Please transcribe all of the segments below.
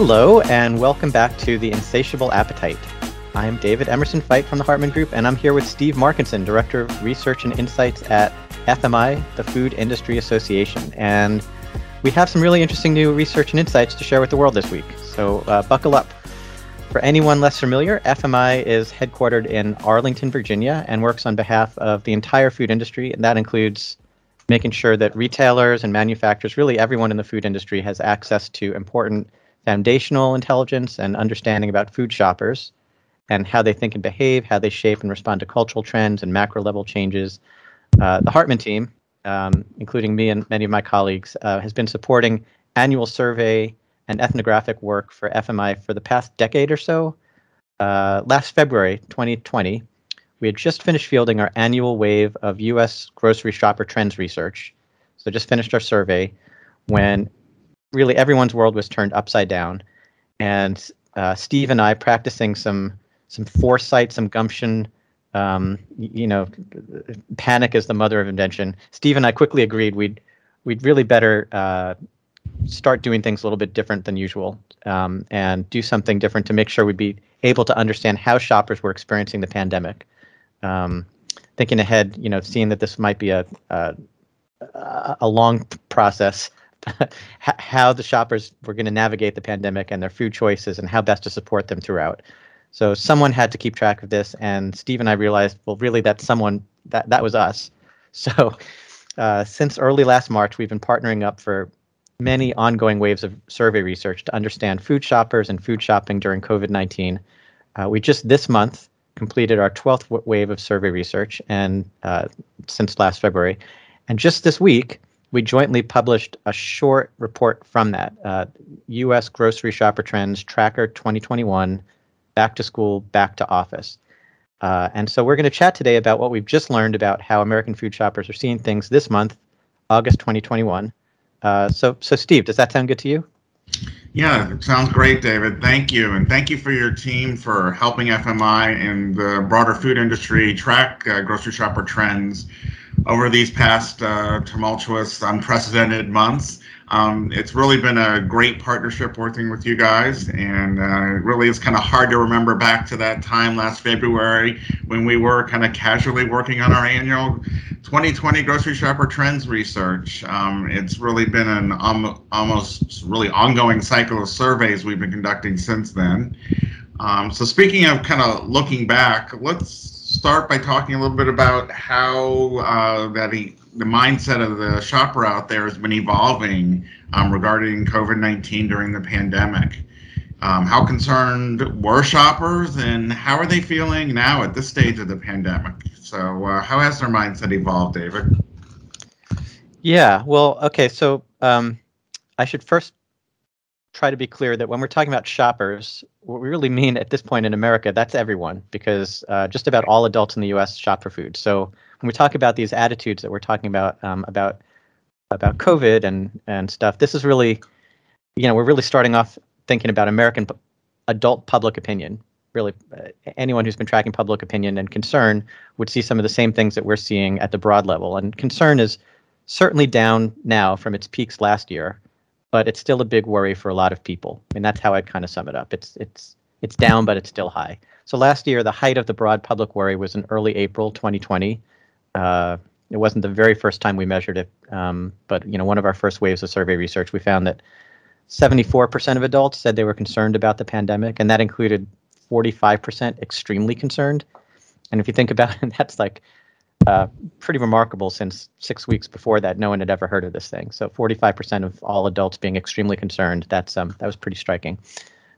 Hello, and welcome back to The Insatiable Appetite. I'm David Emerson Feit from the Hartman Group, and I'm here with Steve Markenson, Director of Research and Insights at FMI, the Food Industry Association. And we have some really interesting new research and insights to share with the world this week. So uh, buckle up. For anyone less familiar, FMI is headquartered in Arlington, Virginia, and works on behalf of the entire food industry, and that includes making sure that retailers and manufacturers, really everyone in the food industry, has access to important foundational intelligence and understanding about food shoppers and how they think and behave, how they shape and respond to cultural trends and macro level changes. Uh, the Hartman team, um, including me and many of my colleagues, uh, has been supporting annual survey and ethnographic work for FMI for the past decade or so. Uh, last February 2020, we had just finished fielding our annual wave of U.S. grocery shopper trends research. So just finished our survey when really everyone's world was turned upside down, and uh, Steve and I practicing some some foresight, some gumption. Um, you know, panic is the mother of invention. Steve and I quickly agreed we'd we'd really better uh, start doing things a little bit different than usual um, and do something different to make sure we'd be able to understand how shoppers were experiencing the pandemic. Um, thinking ahead, you know, seeing that this might be a a, a long process how the shoppers were going to navigate the pandemic and their food choices and how best to support them throughout. So someone had to keep track of this, and Steve and I realized, well, really, that someone that that was us. So uh, since early last March, we've been partnering up for many ongoing waves of survey research to understand food shoppers and food shopping during COVID 19. Uh, we just this month completed our 12th wave of survey research, and uh, since last February. And just this week, we jointly published a short report from that uh, U.S. Grocery Shopper Trends Tracker 2021 Back to School, Back to Office. Uh, and so we're going to chat today about what we've just learned about how American food shoppers are seeing things this month, August 2021. Uh, so, so Steve, does that sound good to you? Yeah, it sounds great, David. Thank you. And thank you for your team for helping FMI and the broader food industry track uh, grocery shopper trends over these past uh, tumultuous, unprecedented months. Um, it's really been a great partnership working with you guys, and uh, really it's kind of hard to remember back to that time last February when we were kind of casually working on our annual 2020 grocery shopper trends research. Um, it's really been an um, almost really ongoing cycle of surveys we've been conducting since then. Um, so, speaking of kind of looking back, let's start by talking a little bit about how uh, that he, the mindset of the shopper out there has been evolving um, regarding COVID 19 during the pandemic. Um, how concerned were shoppers and how are they feeling now at this stage of the pandemic? So, uh, how has their mindset evolved, David? Yeah, well, okay, so um, I should first try to be clear that when we're talking about shoppers, what we really mean at this point in America, that's everyone, because uh, just about all adults in the U.S. shop for food. So when we talk about these attitudes that we're talking about um, about about COVID and and stuff, this is really, you know, we're really starting off thinking about American p- adult public opinion. Really, uh, anyone who's been tracking public opinion and concern would see some of the same things that we're seeing at the broad level. And concern is certainly down now from its peaks last year but it's still a big worry for a lot of people. I mean, that's how I'd kind of sum it up. It's it's it's down, but it's still high. So last year, the height of the broad public worry was in early April 2020. Uh, it wasn't the very first time we measured it, um, but you know, one of our first waves of survey research, we found that 74% of adults said they were concerned about the pandemic, and that included 45% extremely concerned. And if you think about it, that's like uh, pretty remarkable since six weeks before that, no one had ever heard of this thing. So 45% of all adults being extremely concerned, that's um, that was pretty striking.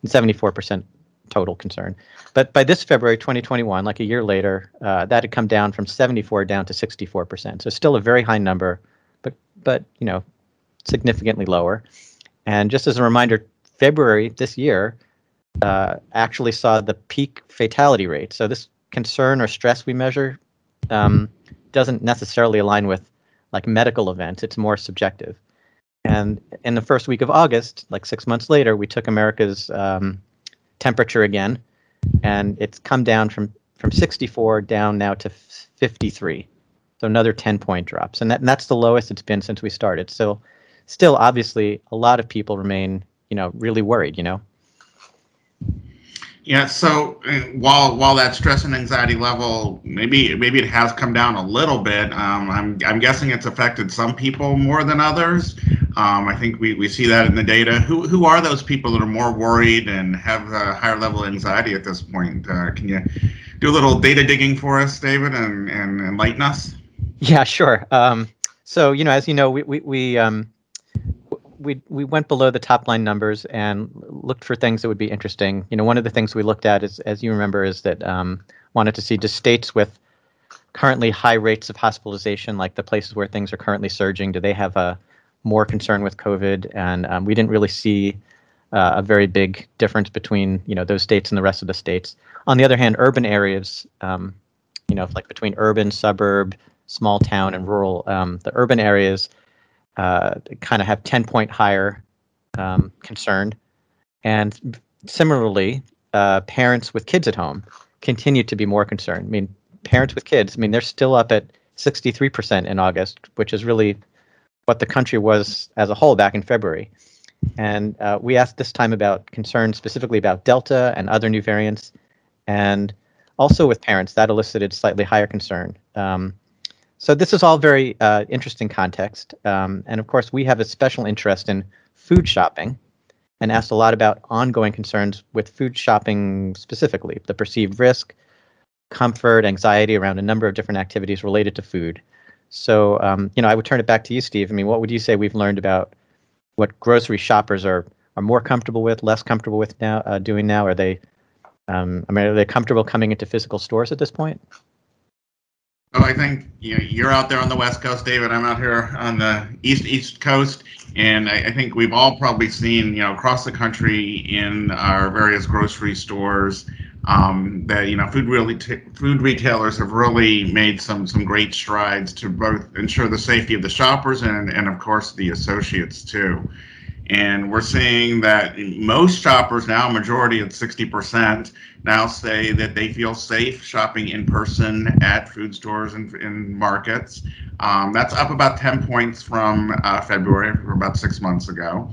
And 74% total concern. But by this February 2021, like a year later, uh, that had come down from 74 down to 64%. So still a very high number, but but you know, significantly lower. And just as a reminder, February this year uh, actually saw the peak fatality rate. So this concern or stress we measure um, doesn't necessarily align with like medical events. It's more subjective. And in the first week of August, like six months later, we took America's um, temperature again, and it's come down from from 64 down now to 53. So another 10 point drops, and, that, and that's the lowest it's been since we started. So still, obviously, a lot of people remain, you know, really worried. You know, Yeah. So uh, while while that stress and anxiety level maybe maybe it has come down a little bit, um, I'm I'm guessing it's affected some people more than others. Um, I think we, we see that in the data. Who who are those people that are more worried and have a higher level of anxiety at this point? Uh, can you do a little data digging for us, David, and, and enlighten us? Yeah, sure. Um, so you know, as you know, we we we um, we we went below the top line numbers and looked for things that would be interesting. You know, one of the things we looked at is, as you remember, is that um, wanted to see just states with currently high rates of hospitalization, like the places where things are currently surging, do they have a more concern with COVID? And um, we didn't really see uh, a very big difference between you know those states and the rest of the states. On the other hand, urban areas, um, you know, like between urban, suburb, small town, and rural, um, the urban areas uh, kind of have 10 point higher um, concern. And similarly, uh, parents with kids at home continue to be more concerned. I mean, parents with kids, I mean, they're still up at 63% in August, which is really what the country was as a whole back in February. And uh, we asked this time about concerns specifically about Delta and other new variants. And also with parents, that elicited slightly higher concern. Um, so this is all very uh, interesting context. Um, and of course, we have a special interest in food shopping and asked a lot about ongoing concerns with food shopping specifically, the perceived risk, comfort, anxiety around a number of different activities related to food. So, um, you know, I would turn it back to you, Steve. I mean, what would you say we've learned about what grocery shoppers are are more comfortable with, less comfortable with now, uh, doing now? Are they, um, I mean, are they comfortable coming into physical stores at this point? Oh, I think you know, you're out there on the West Coast, David. I'm out here on the East East Coast, and I, I, think we've all probably seen, you know, across the country in our various grocery stores um, that you know food really t- food retailers have really made some some great strides to both ensure the safety of the shoppers and and of course the associates too. And we're seeing that most shoppers now, majority at 60%, now say that they feel safe shopping in person at food stores and in markets. Um, that's up about 10 points from uh, February, from about six months ago.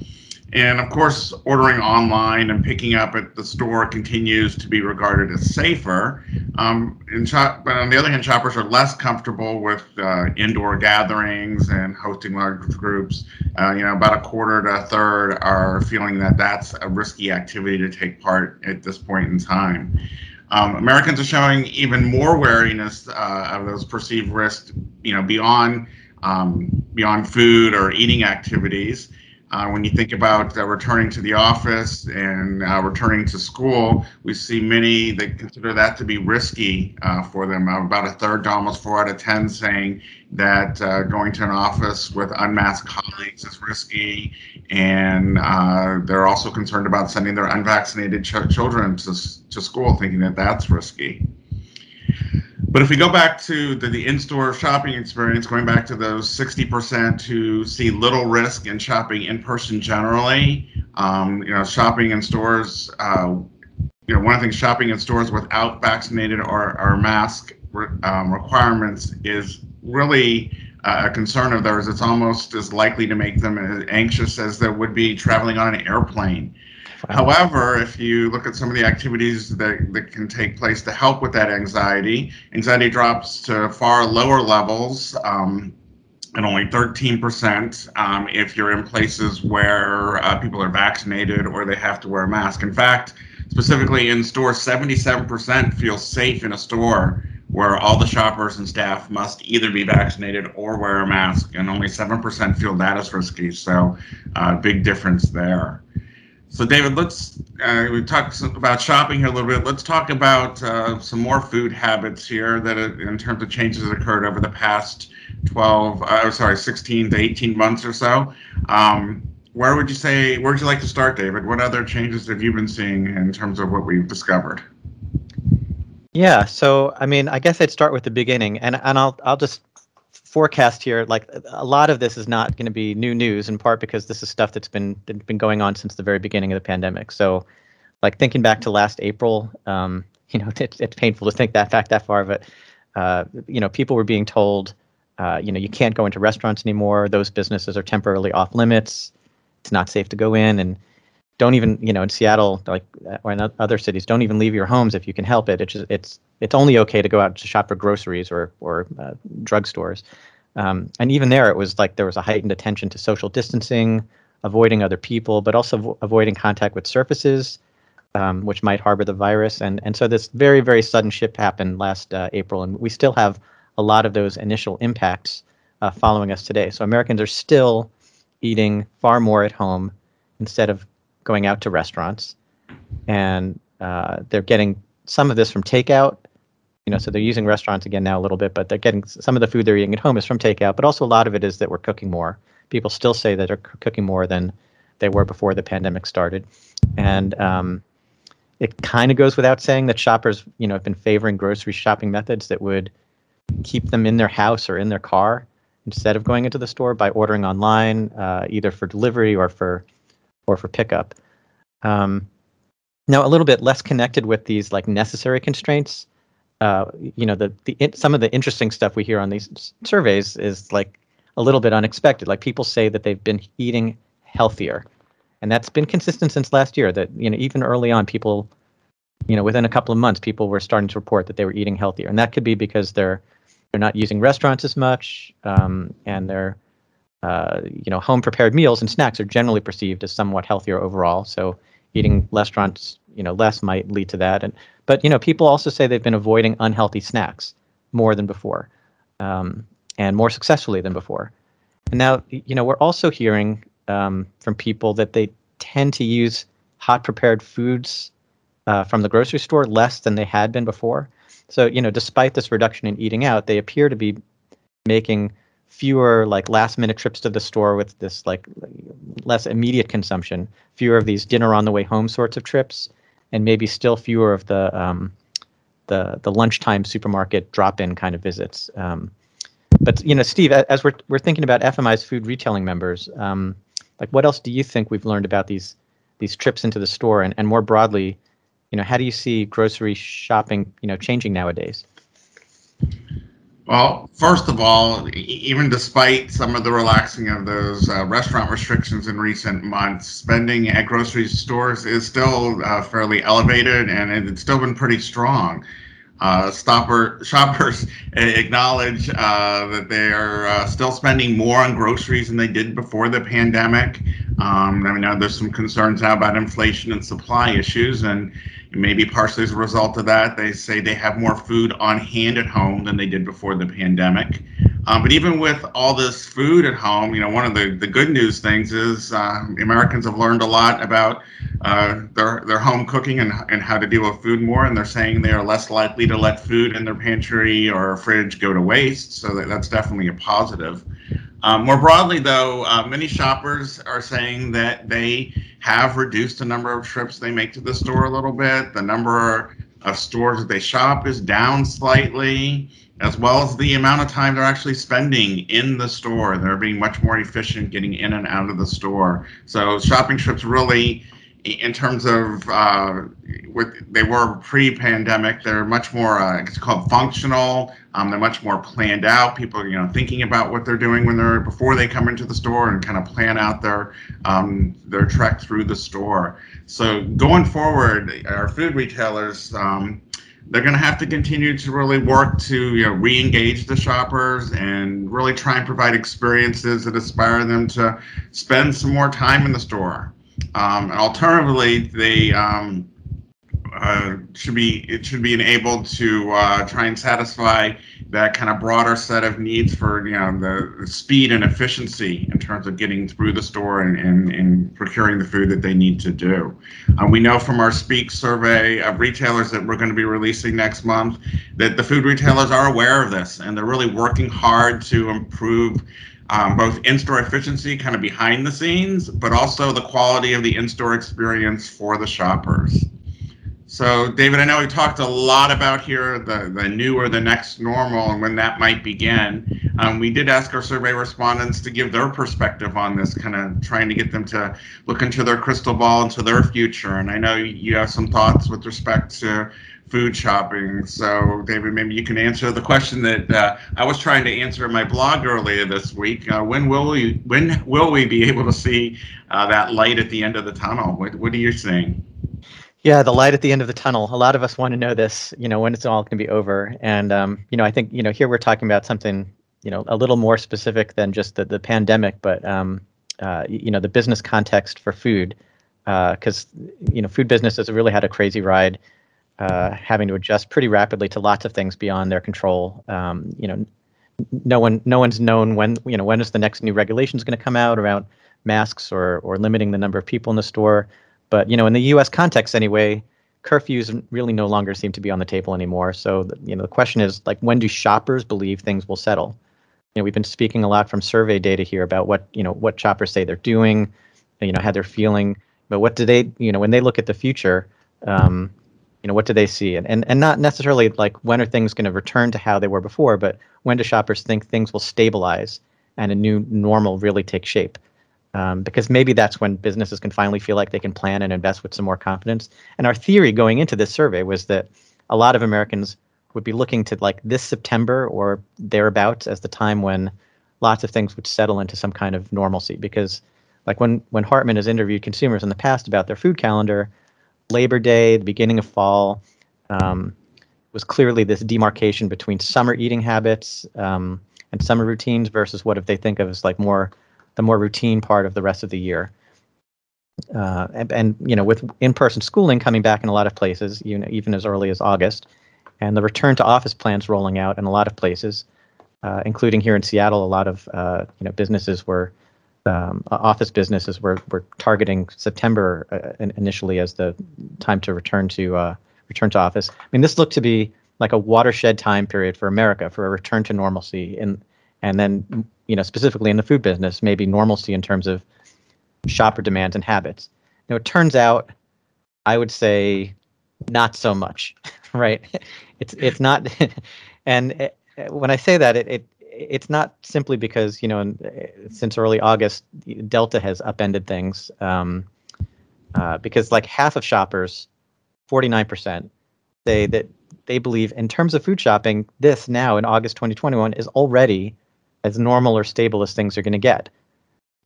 And of course, ordering online and picking up at the store continues to be regarded as safer. Um, shop, but on the other hand, shoppers are less comfortable with uh, indoor gatherings and hosting large groups. Uh, you know, about a quarter to a third are feeling that that's a risky activity to take part at this point in time. Um, Americans are showing even more wariness uh, of those perceived risks, you know, beyond um, beyond food or eating activities. Uh, when you think about uh, returning to the office and uh, returning to school, we see many that consider that to be risky uh, for them. Uh, about a third to almost four out of 10 saying that uh, going to an office with unmasked colleagues is risky. And they're also concerned about sending their unvaccinated ch- children to, to school, thinking that that's risky. But if we go back to the, the in-store shopping experience, going back to those 60% who see little risk in shopping in person generally, um, you know, shopping in stores, uh, you know, one of the things shopping in stores without vaccinated or, or mask um, requirements is really a concern of theirs. It's almost as likely to make them as anxious as they would be traveling on an airplane. However, if you look at some of the activities that, that can take place to help with that anxiety, anxiety drops to far lower levels. Um, and only 13% um, if you're in places where uh, people are vaccinated or they have to wear a mask. In fact, specifically in stores, 77% feel safe in a store where all the shoppers and staff must either be vaccinated or wear a mask, and only 7% feel that is risky. So, uh, big difference there. So, David, let's uh, we talked about shopping here a little bit. Let's talk about uh, some more food habits here that, uh, in terms of changes that occurred over the past 12, uh, sorry, 16 to 18 months or so. Um, where would you say? Where would you like to start, David? What other changes have you been seeing in terms of what we've discovered? Yeah, so I mean, I guess I'd start with the beginning, and and I'll I'll just forecast here, like a lot of this is not going to be new news, in part because this is stuff that's been been going on since the very beginning of the pandemic. So, like thinking back to last April, um, you know, it's, it's painful to think that back that far, but uh, you know, people were being told, uh, you know, you can't go into restaurants anymore; those businesses are temporarily off limits. It's not safe to go in, and don't even you know in Seattle like or in other cities don't even leave your homes if you can help it. It's just, it's it's only okay to go out to shop for groceries or or uh, drugstores. Um, and even there, it was like there was a heightened attention to social distancing, avoiding other people, but also vo- avoiding contact with surfaces, um, which might harbor the virus. And and so this very very sudden shift happened last uh, April, and we still have a lot of those initial impacts uh, following us today. So Americans are still eating far more at home instead of going out to restaurants, and uh, they're getting some of this from takeout. You know, so they're using restaurants again now a little bit, but they're getting some of the food they're eating at home is from takeout. But also a lot of it is that we're cooking more. People still say that they're cooking more than they were before the pandemic started, and um, it kind of goes without saying that shoppers, you know, have been favoring grocery shopping methods that would keep them in their house or in their car instead of going into the store by ordering online, uh, either for delivery or for or for pickup. Um, now, a little bit less connected with these like necessary constraints. Uh, you know, the the some of the interesting stuff we hear on these surveys is like a little bit unexpected. Like people say that they've been eating healthier, and that's been consistent since last year. That you know, even early on, people, you know, within a couple of months, people were starting to report that they were eating healthier, and that could be because they're they're not using restaurants as much, um, and they're uh, you know, home prepared meals and snacks are generally perceived as somewhat healthier overall. So eating restaurants, you know, less might lead to that. And but you know, people also say they've been avoiding unhealthy snacks more than before, um, and more successfully than before. And now, you know, we're also hearing um, from people that they tend to use hot prepared foods uh, from the grocery store less than they had been before. So, you know, despite this reduction in eating out, they appear to be making fewer like last minute trips to the store with this like less immediate consumption, fewer of these dinner on the way home sorts of trips, and maybe still fewer of the um, the the lunchtime supermarket drop in kind of visits. Um, but you know, Steve, as we're we're thinking about FMI's food retailing members, um, like what else do you think we've learned about these these trips into the store, and, and more broadly, you know, how do you see grocery shopping, you know, changing nowadays? Well, first of all, even despite some of the relaxing of those uh, restaurant restrictions in recent months, spending at grocery stores is still uh, fairly elevated and it's still been pretty strong. Uh, stopper shoppers acknowledge uh, that they are uh, still spending more on groceries than they did before the pandemic. Um, I mean, now there's some concerns now about inflation and supply issues, and maybe partially as a result of that, they say they have more food on hand at home than they did before the pandemic. Um, but even with all this food at home, you know, one of the, the good news things is uh, Americans have learned a lot about uh, their their home cooking and, and how to deal with food more, and they're saying they are less likely to let food in their pantry or fridge go to waste. So that, that's definitely a positive. Um, more broadly, though, uh, many shoppers are saying that they have reduced the number of trips they make to the store a little bit. The number of stores that they shop is down slightly, as well as the amount of time they're actually spending in the store. They're being much more efficient getting in and out of the store. So shopping trips really in terms of uh, what they were pre-pandemic, they're much more uh, it's called functional. Um, they're much more planned out. People, you know, thinking about what they're doing when they're before they come into the store and kind of plan out their um, their trek through the store. So going forward, our food retailers. Um, they're going to have to continue to really work to you know re-engage the shoppers and really try and provide experiences that inspire them to spend some more time in the store um, alternatively, they um, uh, should be it should be enabled to uh, try and satisfy that kind of broader set of needs for you know the, speed and efficiency in terms of getting through the store and, and, and procuring the food that they need to do. Uh, we know from our Speak survey of retailers that we're going to be releasing next month that the food retailers are aware of this and they're really working hard to improve um, both in-store efficiency kind of behind the scenes, but also the quality of the in-store experience for the shoppers. So, David, I know we talked a lot about here the, the new or the next normal and when that might begin. Um, we did ask our survey respondents to give their perspective on this, kind of trying to get them to look into their crystal ball into their future. And I know you have some thoughts with respect to food shopping. So, David, maybe you can answer the question that uh, I was trying to answer in my blog earlier this week. Uh, when will we when will we be able to see uh, that light at the end of the tunnel? What, what are you saying? Yeah, the light at the end of the tunnel. A lot of us want to know this, you know, when it's all going to be over. And, um, you know, I think, you know, here we're talking about something, you know, a little more specific than just the, the pandemic, but, um, uh, you know, the business context for food. Because, uh, you know, food business has really had a crazy ride, uh, having to adjust pretty rapidly to lots of things beyond their control. Um, you know, no one, no one's known when, you know, when is the next new regulations going to come out around masks or, or limiting the number of people in the store but you know, in the U.S. context anyway, curfews really no longer seem to be on the table anymore. So you know, the question is like, when do shoppers believe things will settle? You know, we've been speaking a lot from survey data here about what you know what shoppers say they're doing, you know, how they're feeling. But what do they, you know, when they look at the future, um, you know, what do they see? And and and not necessarily like when are things going to return to how they were before, but when do shoppers think things will stabilize and a new normal really take shape? um, because maybe that's when businesses can finally feel like they can plan and invest with some more confidence. And our theory going into this survey was that a lot of Americans would be looking to like this September or thereabouts as the time when lots of things would settle into some kind of normalcy. Because like when when Hartman has interviewed consumers in the past about their food calendar, Labor Day, the beginning of fall, um, was clearly this demarcation between summer eating habits um, and summer routines versus what if they think of as like more the more routine part of the rest of the year. Uh, and, and, you know, with in-person schooling coming back in a lot of places, you know, even as early as August, and the return to office plans rolling out in a lot of places, uh, including here in Seattle, a lot of uh, you know businesses were um, office businesses. Were were targeting September uh, initially as the time to return to uh, return to office. I mean, this looked to be like a watershed time period for America for a return to normalcy in and then you know specifically in the food business maybe normalcy in terms of shopper demands and habits. Now it turns out i would say not so much right? It's it's not and it, when i say that it, it it's not simply because you know since early august delta has upended things um, uh, because like half of shoppers 49% say that they believe in terms of food shopping this now in august 2021 is already as normal or stable as things are going to get.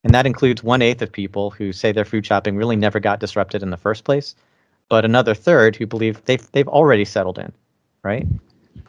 And that includes one eighth of people who say their food shopping really never got disrupted in the first place, but another third who believe they've they've already settled in, right?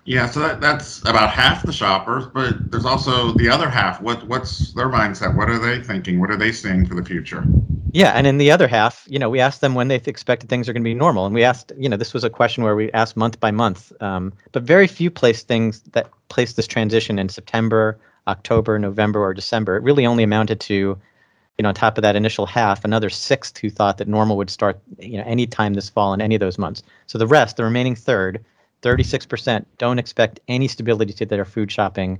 Yeah, so that, that's about half the shoppers, but there's also the other half. What what's their mindset? What are they thinking? What are they seeing for the future? Yeah, and in the other half, you know, we asked them when they expected things are going to be normal, and we asked, you know, this was a question where we asked month by month, um, but very few place things that place this transition in September, October, November, or December. It really only amounted to, you know, on top of that initial half, another sixth who thought that normal would start, you know, any time this fall in any of those months. So the rest, the remaining third, 36%, don't expect any stability to their food shopping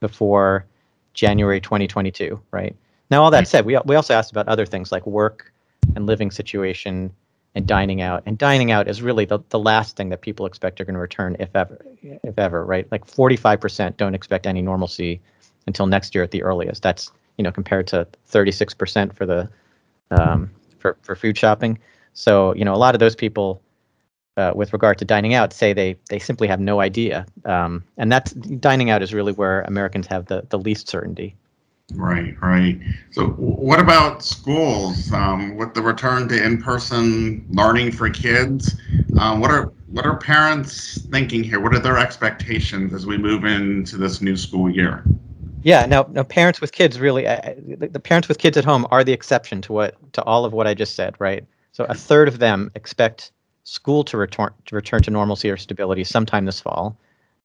before January 2022, right? Now, all that said, we, we also asked about other things like work and living situation and dining out. And dining out is really the, the last thing that people expect are going to return, if ever, if ever, right? Like 45% don't expect any normalcy until next year at the earliest. That's you know compared to 36% for the um, for for food shopping. So you know a lot of those people, uh, with regard to dining out, say they they simply have no idea, um, and that's dining out is really where Americans have the the least certainty. Right, right. So, what about schools? Um, with the return to in-person learning for kids, um, what are what are parents thinking here? What are their expectations as we move into this new school year? Yeah, now, now parents with kids really, uh, the, the parents with kids at home are the exception to what to all of what I just said, right? So a third of them expect school to return to return to normalcy or stability sometime this fall,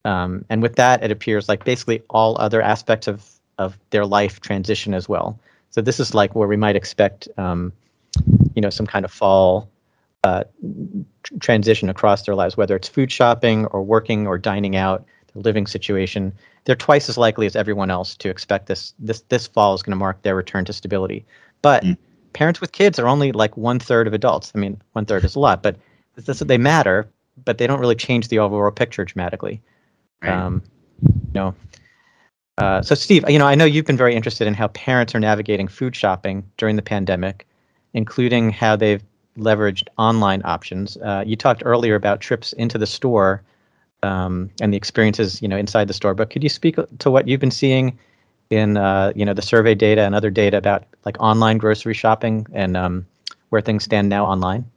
um, and with that, it appears like basically all other aspects of of their life transition as well. So this is like where we might expect, um, you know, some kind of fall uh, transition across their lives, whether it's food shopping or working or dining out, their living situation they're twice as likely as everyone else to expect this this this fall is going to mark their return to stability. But mm. parents with kids are only like one third of adults. I mean, one third is a lot, but this, they matter, but they don't really change the overall picture dramatically. Right. Um, you know. Uh, so, Steve, you know, I know you've been very interested in how parents are navigating food shopping during the pandemic, including how they've leveraged online options. Uh, you talked earlier about trips into the store um, and the experiences, you know, inside the store. But could you speak to what you've been seeing in, uh, you know, the survey data and other data about like online grocery shopping and um, where things stand now online?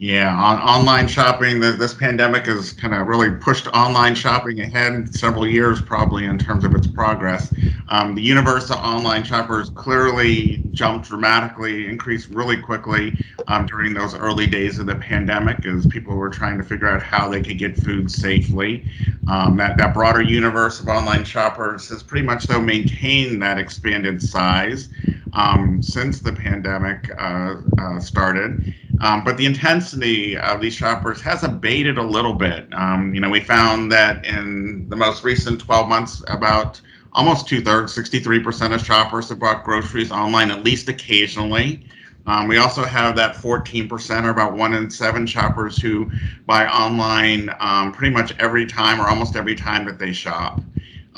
Yeah, on, online shopping, the, this pandemic has kind of really pushed online shopping ahead several years, probably in terms of its progress. Um, the universe of online shoppers clearly jumped dramatically, increased really quickly um, during those early days of the pandemic as people were trying to figure out how they could get food safely. Um, that, that broader universe of online shoppers has pretty much, though, maintained that expanded size um, since the pandemic uh, uh, started. Um, but the intensity of these shoppers has abated a little bit. Um, you know, we found that in the most recent 12 months, about almost two thirds, 63% of shoppers have bought groceries online at least occasionally. Um, we also have that 14% or about one in seven shoppers who buy online um, pretty much every time or almost every time that they shop.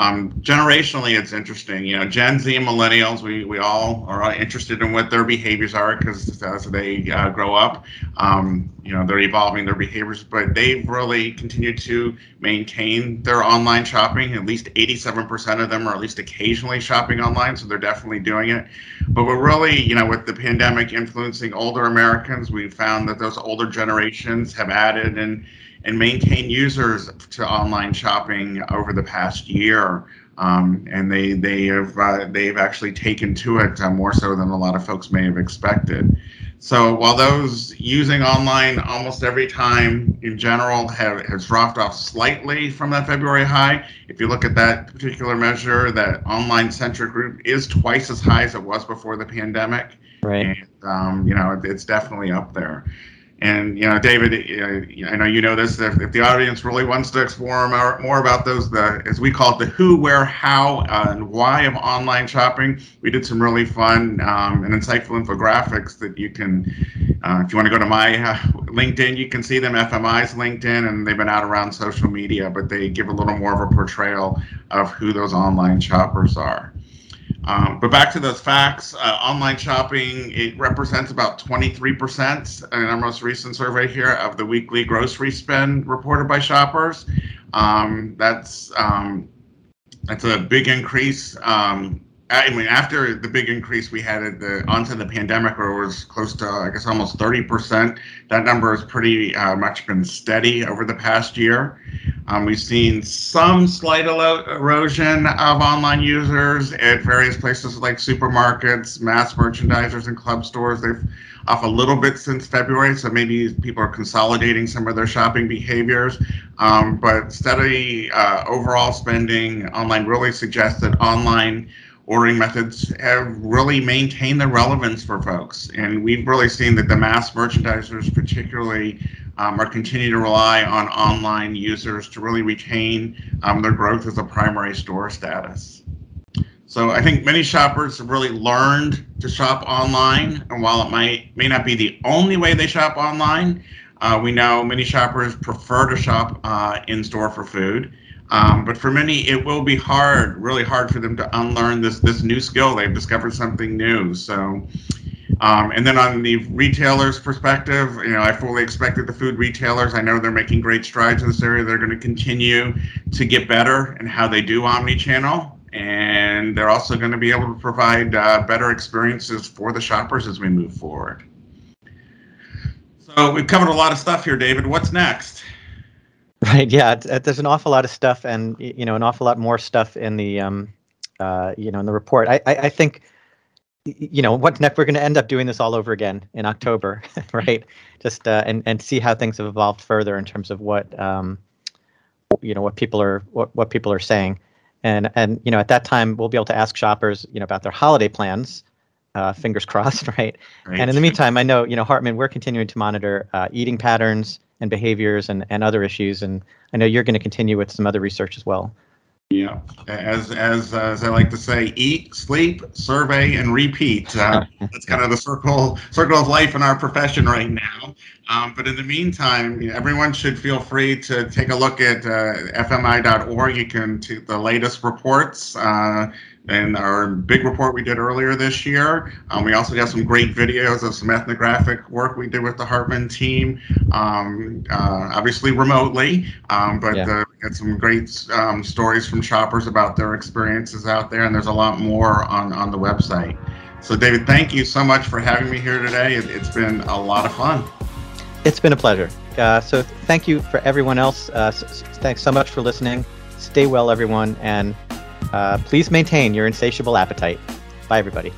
Um, generationally, it's interesting. You know, Gen Z and millennials, we, we all are interested in what their behaviors are because as they uh, grow up, um, you know, they're evolving their behaviors, but they've really continued to maintain their online shopping. At least 87% of them are at least occasionally shopping online, so they're definitely doing it. But we're really, you know, with the pandemic influencing older Americans, we found that those older generations have added and and maintain users to online shopping over the past year. Um, and they they have uh, they've actually taken to it uh, more so than a lot of folks may have expected. So while those using online almost every time in general have has dropped off slightly from that February high, if you look at that particular measure, that online centric group is twice as high as it was before the pandemic. Right. And, um, you know, it's definitely up there. And you know, David, I know you know this. If, if the audience really wants to explore more, about those, the as we call it, the who, where, how, uh, and why of online shopping, we did some really fun um, and insightful infographics that you can, uh, if you want to go to my uh, LinkedIn, you can see them. FMI's LinkedIn, and they've been out around social media, but they give a little more of a portrayal of who those online shoppers are. Um, but back to those facts, uh, online shopping, it represents about 23% in our most recent survey here of the weekly grocery spend reported by shoppers. Um, that's um, that's a big increase. I mean, after the big increase we had at the onset of the pandemic, where it was close to, I guess, almost 30%, that number has pretty uh, much been steady over the past year. Um, we've seen some slight erosion of online users at various places like supermarkets, mass merchandisers, and club stores. They've off a little bit since February, so maybe people are consolidating some of their shopping behaviors. Um, but steady uh, overall spending online really suggests that online ordering methods have really maintained the relevance for folks. And we've really seen that the mass merchandisers, particularly, um, are continuing to rely on online users to really retain um, their growth as a primary store status. So I think many shoppers have really learned to shop online, and while it might may not be the only way they shop online, uh, we know many shoppers prefer to shop uh, in store for food. Um, but for many, it will be hard, really hard for them to unlearn this this new skill. They've discovered something new. So, um, and then on the retailers' perspective, you know, I fully expected the food retailers. I know they're making great strides in this area. They're going to continue to get better in how they do omni-channel, and they're also going to be able to provide uh, better experiences for the shoppers as we move forward. So we've covered a lot of stuff here, David. What's next? Right. Yeah. there's an awful lot of stuff, and you know, an awful lot more stuff in the um, uh, you know, in the report. I, I, I think, you know, what's next? We're going to end up doing this all over again in October, right? Just uh, and and see how things have evolved further in terms of what um, you know, what people are what what people are saying, and and you know, at that time we'll be able to ask shoppers, you know, about their holiday plans. Uh, fingers crossed, right? right? And in the meantime, I know you know Hartman. We're continuing to monitor uh, eating patterns and behaviors and, and other issues. And I know you're going to continue with some other research as well. Yeah, as as uh, as I like to say, eat, sleep, survey, and repeat. Uh, that's kind of the circle circle of life in our profession right now. Um, but in the meantime, you know, everyone should feel free to take a look at uh, fmi.org. You can see the latest reports. Uh, in our big report we did earlier this year. Um, we also got some great videos of some ethnographic work we did with the Hartman team, um, uh, obviously remotely, um, but yeah. uh, we had some great um, stories from shoppers about their experiences out there, and there's a lot more on, on the website. So, David, thank you so much for having me here today. It, has been a lot of fun. It's been a pleasure. Uh, so, thank you for everyone else. Uh, thanks so much for listening. Stay well, everyone, and uh, please maintain your insatiable appetite. Bye, everybody.